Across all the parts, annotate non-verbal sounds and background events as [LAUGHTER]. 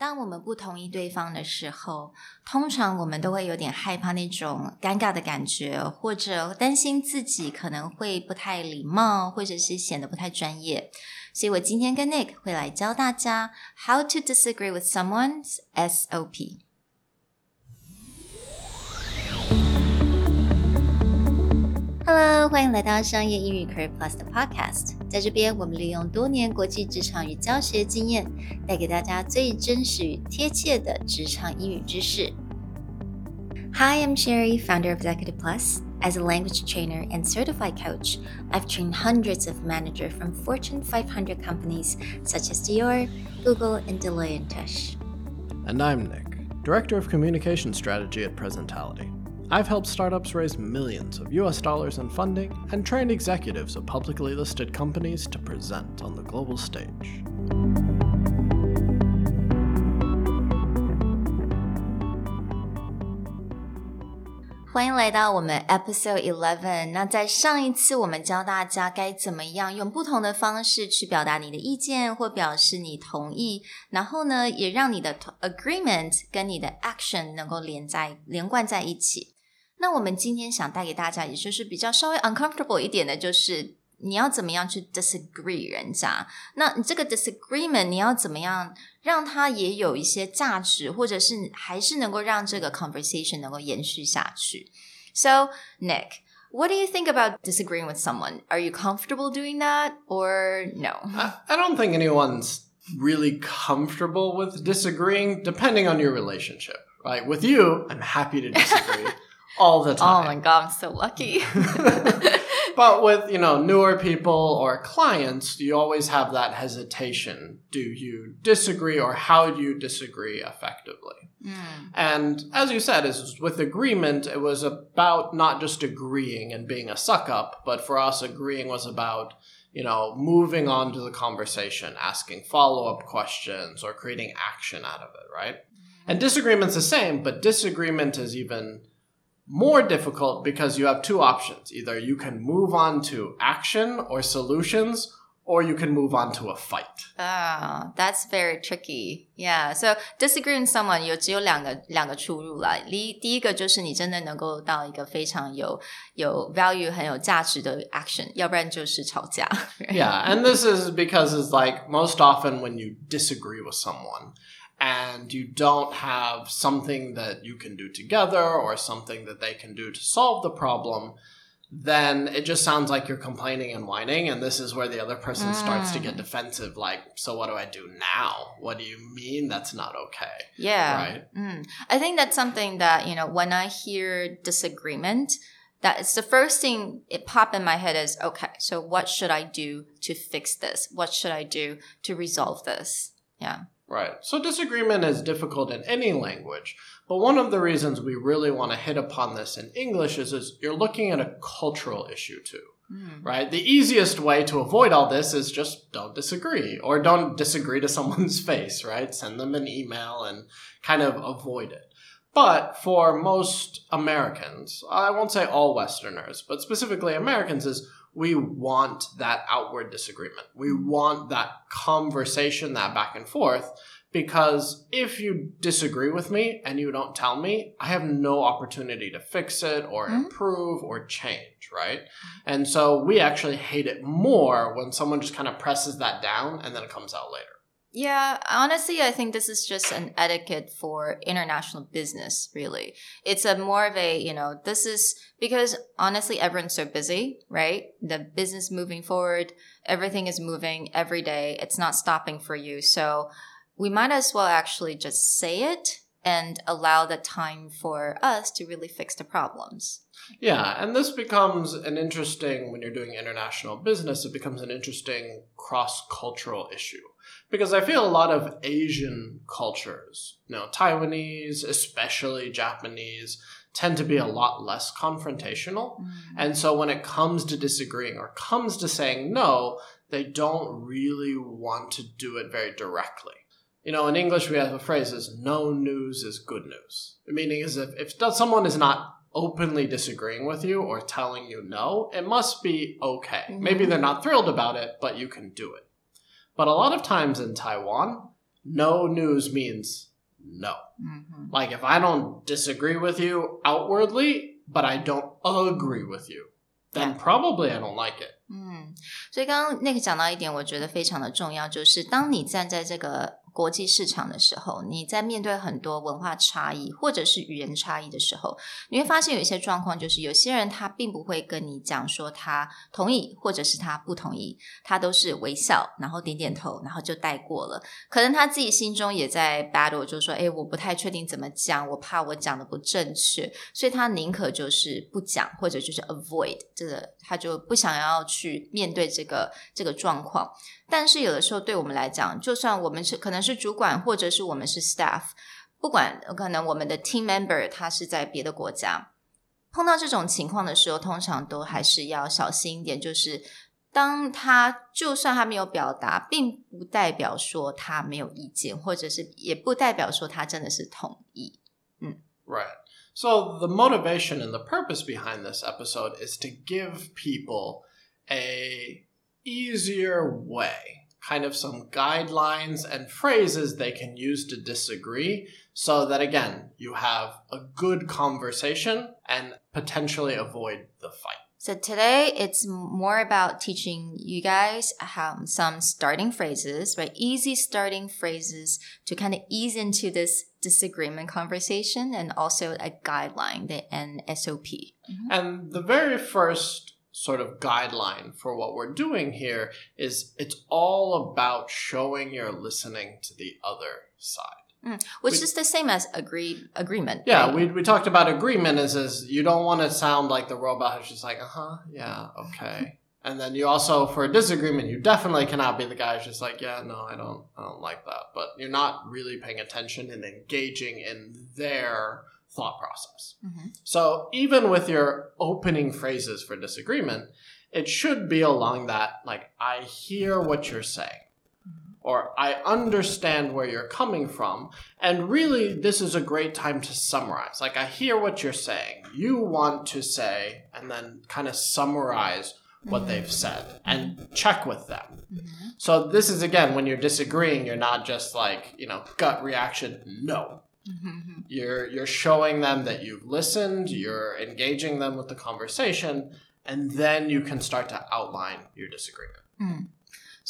当我们不同意对方的时候，通常我们都会有点害怕那种尴尬的感觉，或者担心自己可能会不太礼貌，或者是显得不太专业。所以我今天跟 Nick 会来教大家 How to disagree with someone's SOP。Hello，欢迎来到商业英语 Career Plus 的 Podcast。在这边，我们利用多年国际职场与教学经验，带给大家最真实与贴切的职场英语知识。Hi, I'm Sherry, founder of Executive Plus. As a language trainer and certified coach, I've trained hundreds of managers from Fortune 500 companies such as Dior, Google, and Deloitte and Touche. And I'm Nick, Director of Communication Strategy at Presentality. I've helped startups raise millions of US dollars in funding and trained executives of publicly listed companies to present on the global stage. 欢迎来到我们 Episode Eleven。那在上一次，我们教大家该怎么样用不同的方式去表达你的意见或表示你同意，然后呢，也让你的 agreement 跟你的 action 能够连在连贯在一起。 那我们今天想带给大家，也就是比较稍微 uncomfortable 一点的，就是你要怎么样去 disagree 人家。那你这个 disagreement 你要怎么样让它也有一些价值，或者是还是能够让这个 conversation 能够延续下去。So Nick, what do you think about disagreeing with someone? Are you comfortable doing that or no? I, I don't think anyone's really comfortable with disagreeing, depending on your relationship. Right? With you, I'm happy to disagree. [LAUGHS] all the time. Oh my god, I'm so lucky. [LAUGHS] [LAUGHS] but with, you know, newer people or clients, you always have that hesitation. Do you disagree or how do you disagree effectively? Mm. And as you said, is with agreement, it was about not just agreeing and being a suck up, but for us agreeing was about you know, moving on to the conversation, asking follow up questions or creating action out of it, right? And disagreement's the same, but disagreement is even more difficult because you have two options. Either you can move on to action or solutions, or you can move on to a fight. Oh, that's very tricky. Yeah. So disagree with someone 有只有两个两个出路啦。第第一个就是你真的能够到一个非常有有 value 很有价值的 action，要不然就是吵架。yeah, and this is because it's like most often when you disagree with someone and you don't have something that you can do together or something that they can do to solve the problem, then it just sounds like you're complaining and whining. And this is where the other person mm. starts to get mm. defensive like, so what do I do now? What do you mean that's not okay? Yeah. Right. Mm. I think that's something that, you know, when I hear disagreement, that's the first thing it pop in my head is okay so what should i do to fix this what should i do to resolve this yeah Right. So disagreement is difficult in any language. But one of the reasons we really want to hit upon this in English is, is you're looking at a cultural issue too. Mm. Right? The easiest way to avoid all this is just don't disagree or don't disagree to [LAUGHS] someone's face, right? Send them an email and kind of avoid it. But for most Americans, I won't say all Westerners, but specifically Americans, is we want that outward disagreement. We want that conversation, that back and forth, because if you disagree with me and you don't tell me, I have no opportunity to fix it or mm-hmm. improve or change, right? And so we actually hate it more when someone just kind of presses that down and then it comes out later. Yeah, honestly, I think this is just an etiquette for international business, really. It's a more of a, you know, this is because honestly, everyone's so busy, right? The business moving forward, everything is moving every day. It's not stopping for you. So we might as well actually just say it and allow the time for us to really fix the problems. Yeah, and this becomes an interesting, when you're doing international business, it becomes an interesting cross cultural issue because I feel a lot of Asian cultures, you know, Taiwanese, especially Japanese, tend to be a lot less confrontational. Mm-hmm. And so when it comes to disagreeing or comes to saying no, they don't really want to do it very directly. You know, in English we have a phrase is no news is good news. The meaning is if, if someone is not openly disagreeing with you or telling you no, it must be okay. Mm-hmm. Maybe they're not thrilled about it, but you can do it. But a lot of times in Taiwan, no news means no. Mm-hmm. Like if I don't disagree with you outwardly, but I don't agree with you, then probably I don't like it. 嗯，所以刚刚那个讲到一点，我觉得非常的重要，就是当你站在这个 国际市场的时候，你在面对很多文化差异或者是语言差异的时候，你会发现有一些状况，就是有些人他并不会跟你讲说他同意或者是他不同意，他都是微笑，然后点点头，然后就带过了。可能他自己心中也在 battle，就是说，哎，我不太确定怎么讲，我怕我讲的不正确，所以他宁可就是不讲，或者就是 avoid 这个，他就不想要去面对这个这个状况。但是有的时候，对我们来讲，就算我们是可能是主管，或者是我们是 staff，不管可能我们的 team member 他是在别的国家，碰到这种情况的时候，通常都还是要小心一点。就是当他就算他没有表达，并不代表说他没有意见，或者是也不代表说他真的是同意。嗯，Right. So the motivation and the purpose behind this episode is to give people a easier way, kind of some guidelines and phrases they can use to disagree so that again, you have a good conversation and potentially avoid the fight. So today it's more about teaching you guys how some starting phrases, right? Easy starting phrases to kind of ease into this disagreement conversation and also a guideline, the NSOP. Mm -hmm. And the very first sort of guideline for what we're doing here is it's all about showing you're listening to the other side. Mm, which we, is the same as agree agreement. Yeah, right? we, we talked about agreement is is you don't want to sound like the robot who's just like, uh huh, yeah, okay. [LAUGHS] and then you also for a disagreement, you definitely cannot be the guy who's just like, yeah, no, I don't I don't like that. But you're not really paying attention and engaging in their thought process. Mm-hmm. So even with your opening phrases for disagreement, it should be along that, like, I hear what you're saying. Mm-hmm. Or I understand where you're coming from. And really, this is a great time to summarize. Like, I hear what you're saying. You want to say, and then kind of summarize what they've mm-hmm. said and check with them. Mm-hmm. So, this is again, when you're disagreeing, you're not just like, you know, gut reaction, no. Mm-hmm. You're you're showing them that you've listened, you're engaging them with the conversation, and then you can start to outline your disagreement. 嗯，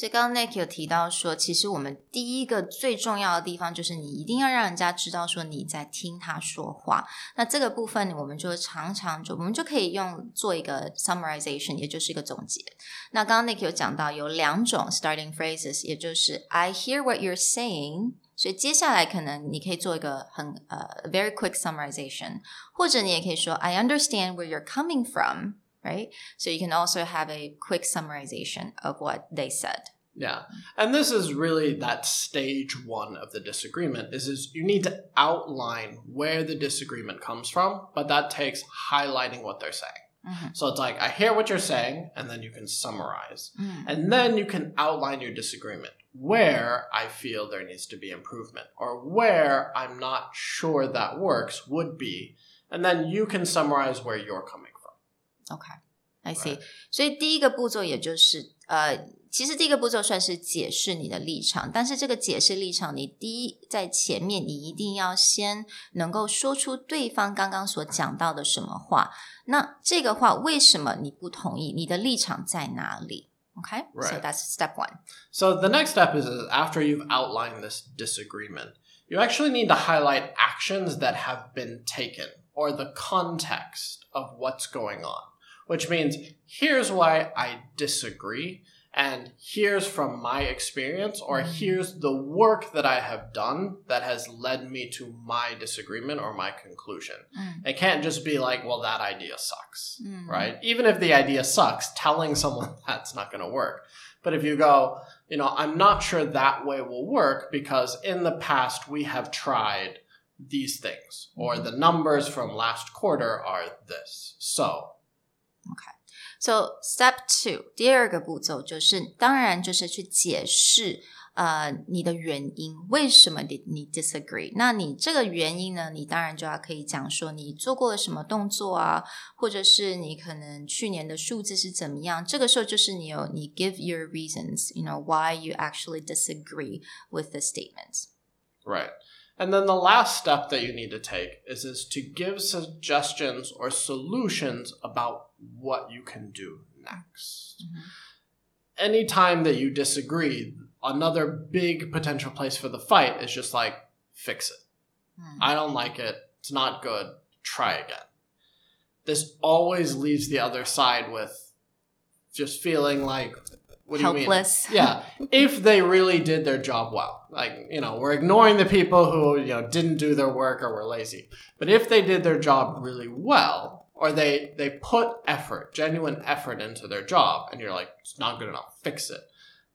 所以刚刚 Nick 有提到说，其实我们第一个最重要的地方就是你一定要让人家知道说你在听他说话。那这个部分我们就常常就我们就可以用做一个 summarization，也就是一个总结。那刚刚 Nick 有讲到有两种 starting phrases，也就是 I hear what you're saying。所以接下来可能你可以做一个很呃、uh, very quick summarization，或者你也可以说 I understand where you're coming from, right? So you can also have a quick summarization of what they said. Yeah. And this is really that stage one of the disagreement is, is you need to outline where the disagreement comes from, but that takes highlighting what they're saying. Mm-hmm. So it's like, I hear what you're saying, and then you can summarize. Mm-hmm. And then you can outline your disagreement where I feel there needs to be improvement or where I'm not sure that works would be. And then you can summarize where you're coming Okay. I see. Right. 所以第一个步骤也就是呃，其实第一个步骤算是解释你的立场，但是这个解释立场，你第一在前面，你一定要先能够说出对方刚刚所讲到的什么话。那这个话为什么你不同意？你的立场在哪里？Okay. Right. So that's step one. So the next step is, is after you've outlined this disagreement, you actually need to highlight actions that have been taken or the context of what's going on, which means here's why I disagree and here's from my experience or mm-hmm. here's the work that i have done that has led me to my disagreement or my conclusion mm. it can't just be like well that idea sucks mm. right even if the idea sucks telling someone [LAUGHS] that's not going to work but if you go you know i'm not sure that way will work because in the past we have tried these things or mm-hmm. the numbers from last quarter are this so okay So step two，第二个步骤就是，当然就是去解释， 呃你的原因，为什么你你 disagree？那你这个原因呢，你当然就要可以讲说你做过了什么动作啊，或者是你可能去年的数字是怎么样。这个时候就是你有你 give your reasons，you know why you actually disagree with the statements. Right. And then the last step that you need to take is, is to give suggestions or solutions about what you can do next. Mm-hmm. Anytime that you disagree, another big potential place for the fight is just like, fix it. Mm. I don't like it. It's not good. Try again. This always leaves the other side with just feeling like, what helpless. Do you mean? [LAUGHS] yeah, if they really did their job well, like you know, we're ignoring the people who you know didn't do their work or were lazy. But if they did their job really well, or they they put effort, genuine effort into their job, and you're like, it's not good enough, fix it.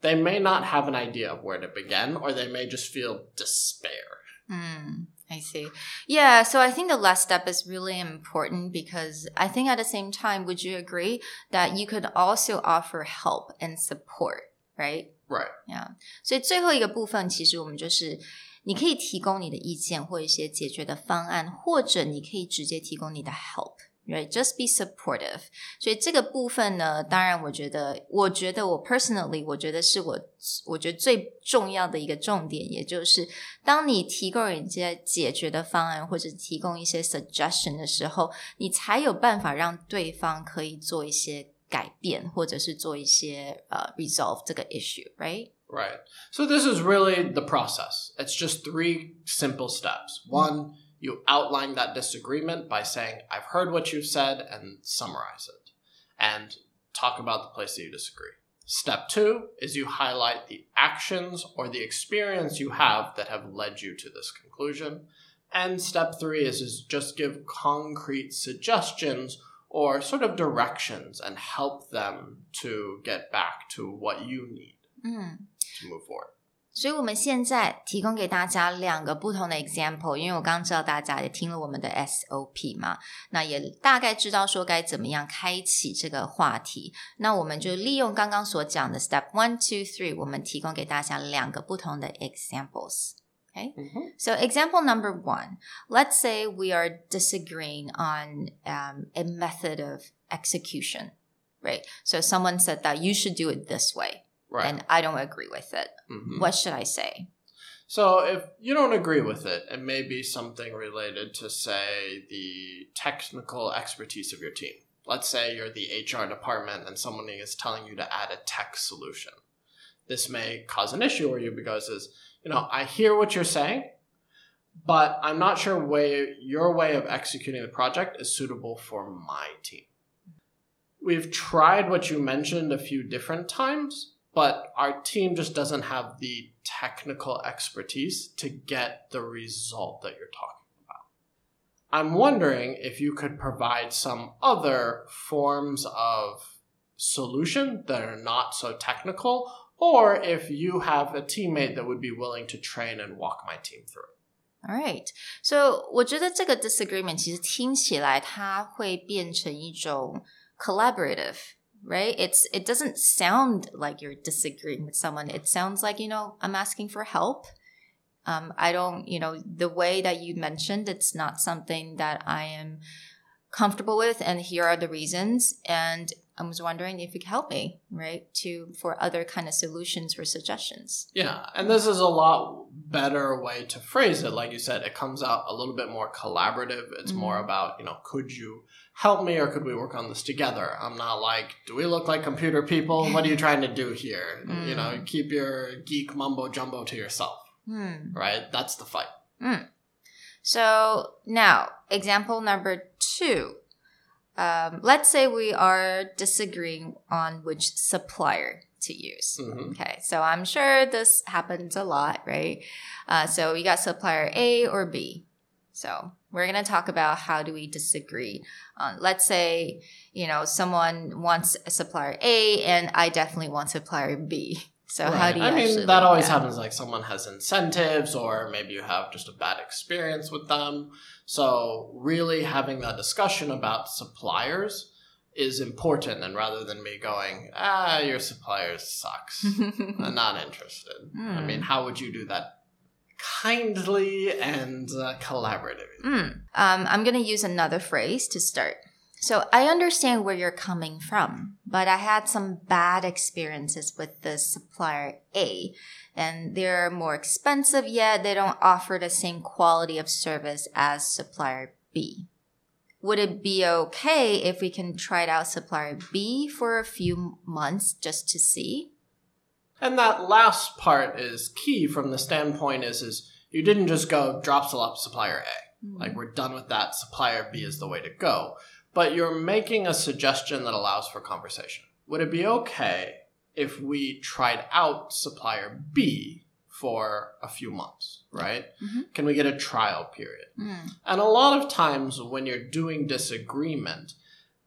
They may not have an idea of where to begin, or they may just feel despair. Mm. I see. Yeah, so I think the last step is really important because I think at the same time, would you agree that you could also offer help and support, right? Right. Yeah. 所以最后一个部分，其实我们就是你可以提供你的意见或一些解决的方案，或者你可以直接提供你的 help。 Right, just be supportive. 所以这个部分呢，当然我觉得，我觉得我 personally，我觉得是我我觉得最重要的一个重点，也就是当你提供人家解决的方案或者提供一些 suggestion 的时候，你才有办法让对方可以做一些改变，或者是做一些呃 resolve 这个 issue, right? Right. So this is really the process. It's just three simple steps. One. you outline that disagreement by saying, I've heard what you've said, and summarize it. And talk about the place that you disagree. Step two is you highlight the actions or the experience you have that have led you to this conclusion. And step three is, is just give concrete suggestions or sort of directions and help them to get back to what you need mm. to move forward. 所以我们现在提供给大家两个不同的 example，因为我刚刚知道大家也听了我们的 SOP 嘛，那也大概知道说该怎么样开启这个话题。那我们就利用刚刚所讲的 Step One, Two, Three，我们提供给大家两个不同的 examples。Okay, mm-hmm. so example number one, let's say we are disagreeing on um, a method of execution, right? So someone said that you should do it this way. Right. And I don't agree with it. Mm-hmm. What should I say? So, if you don't agree with it, it may be something related to, say, the technical expertise of your team. Let's say you're the HR department and someone is telling you to add a tech solution. This may cause an issue for you because, is you know, I hear what you're saying, but I'm not sure way your way of executing the project is suitable for my team. We've tried what you mentioned a few different times, but our team just doesn't have the technical expertise to get the result that you're talking about. I'm wondering if you could provide some other forms of solution that are not so technical, or if you have a teammate that would be willing to train and walk my team through it. All right, so 我觉得这个 disagreement 其实听起来它会变成一种 collaborative right? It's it doesn't sound like you're disagreeing with someone. It sounds like you know i'm asking for help. Um, i don't you know the way that you mentioned it's not something that i am comfortable with and here are the reasons and I was wondering if you could help me, right, to for other kind of solutions or suggestions. Yeah, and this is a lot better way to phrase it. Like you said, it comes out a little bit more collaborative. It's mm-hmm. more about, you know, could you help me or could we work on this together? I'm not like, do we look like computer people? What are you trying to do here? Mm. [LAUGHS] You know, mm. keep your geek mumbo jumbo to yourself. Mm. Right? That's the fight. Mm. So now, example number two um, let's say we are disagreeing on which supplier to use. Mm-hmm. Okay, so I'm sure this happens a lot, right? Uh, so we got supplier A or B. So we're going to talk about how do we disagree. Let's say, you know, someone wants a supplier A and I definitely want supplier B. [LAUGHS] So right. how do you? I mean, that always happens. Like someone has incentives, or maybe you have just a bad experience with them. So really having that discussion about suppliers is important and rather than me going ah your supplier sucks [LAUGHS] i'm not interested mm. i mean how would you do that kindly and uh, collaboratively mm. um, i'm going to use another phrase to start so i understand where you're coming from but i had some bad experiences with the supplier a and they're more expensive yet they don't offer the same quality of service as supplier b would it be okay if we can try it out supplier B for a few months just to see? And that last part is key from the standpoint is is you didn't just go drop up supplier A. Mm-hmm. Like we're done with that, supplier B is the way to go. But you're making a suggestion that allows for conversation. Would it be okay if we tried out supplier B for a few months, right? Mm-hmm. Can we get a trial period? Mm. And a lot of times when you're doing disagreement,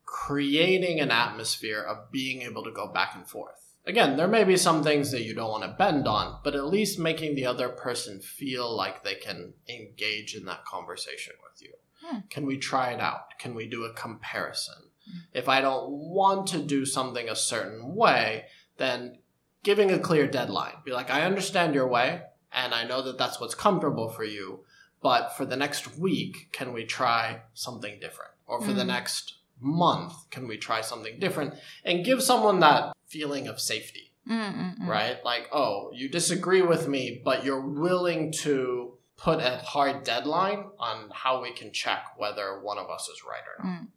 creating an atmosphere of being able to go back and forth. Again, there may be some things that you don't want to bend on, but at least making the other person feel like they can engage in that conversation with you. Hmm. Can we try it out? Can we do a comparison? Hmm. If I don't want to do something a certain way, then giving a clear deadline. Be like, I understand your way, and I know that that's what's comfortable for you, but for the next week, can we try something different? Or for mm. the next month, can we try something different? And give someone that feeling of safety, Mm-mm-mm. right? Like, oh, you disagree with me, but you're willing to put a hard deadline on how we can check whether one of us is right or not. Mm.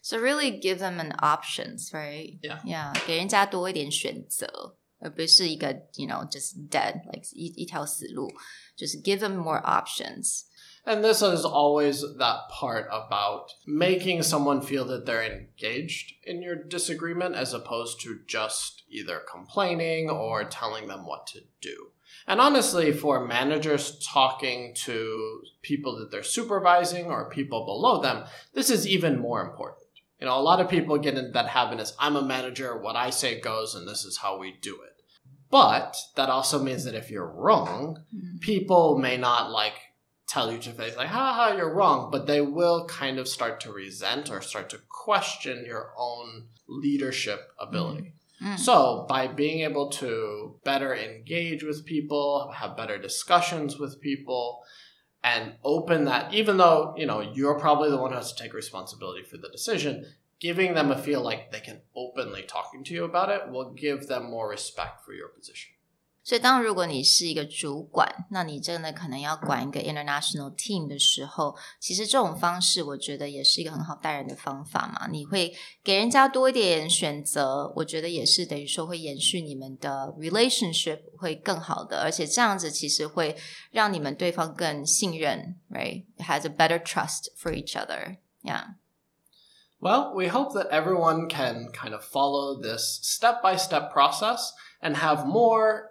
So really give them an options, right? Yeah. Yeah. 给人家多一点选择。而不是一个 you know just dead like 一一条死路，just give them more options. And this is always that part about making someone feel that they're engaged in your disagreement as opposed to just either complaining or telling them what to do. And honestly, for managers talking to people that they're supervising or people below them, this is even more important. You know, a lot of people get into that habit as I'm a manager, what I say goes, and this is how we do it. But that also means that if you're wrong, mm-hmm. people may not like tell you to face like, ha ha, you're wrong, but they will kind of start to resent or start to question your own leadership ability. Mm-hmm. Mm. So, by being able to better engage with people, have better discussions with people, and open that, even though, you know, you're probably the one who has to take responsibility for the decision, giving them a feel like they can openly talking to you about it will give them more respect for your position. 所以，当如果你是一个主管，那你真的可能要管一个 international team 的时候，其实这种方式，我觉得也是一个很好带人的方法嘛。你会给人家多一点选择，我觉得也是等于说会延续你们的 relationship 会更好的，而且这样子其实会让你们对方更信任，right？Has a better trust for each other，yeah。Well, we hope that everyone can kind of follow this step by step process and have more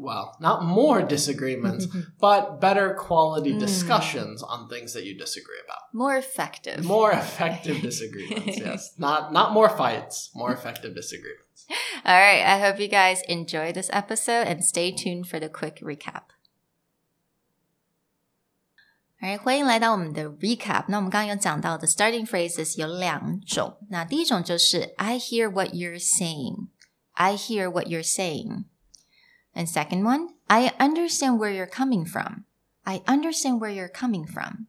well, not more disagreements, [LAUGHS] but better quality mm. discussions on things that you disagree about. More effective. More effective disagreements, [LAUGHS] yes. Not not more fights, more effective disagreements. [LAUGHS] All right, I hope you guys enjoy this episode and stay tuned for the quick recap. 哎，欢迎来到我们的 recap。那我们刚刚有讲到的 starting phrases 有两种。那第一种就是 I hear what you're saying. I hear what you're saying. And second one, I understand where you're coming from. I understand where you're coming from.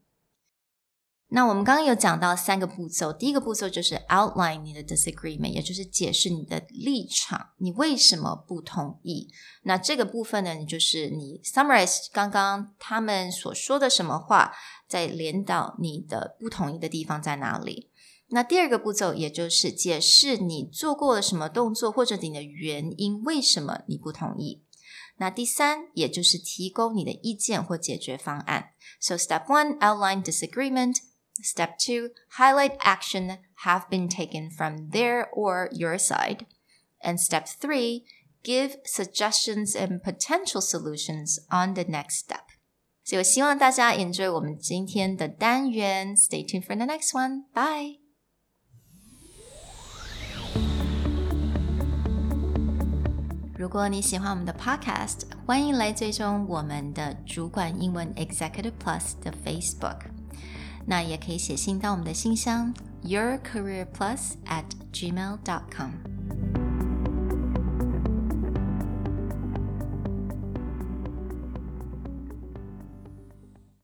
那我们刚刚有讲到三个步骤，第一个步骤就是 outline 你的 disagreement，也就是解释你的立场，你为什么不同意。那这个部分呢，你就是你 summarize 刚刚他们所说的什么话，再连到你的不同意的地方在哪里。那第二个步骤，也就是解释你做过了什么动作，或者你的原因，为什么你不同意。那第三，也就是提供你的意见或解决方案。So step one, outline disagreement. Step two, highlight action have been taken from their or your side. And step three, give suggestions and potential solutions on the next step. 所以我希望大家 enjoy 我们今天的单元。Stay tuned for the next one. Bye. 如果你喜欢我们的 Podcast，欢迎来追踪我们的主管英文 Executive Plus 的 Facebook。那也可以写信到我们的信箱 yourcareerplus at gmail dot com。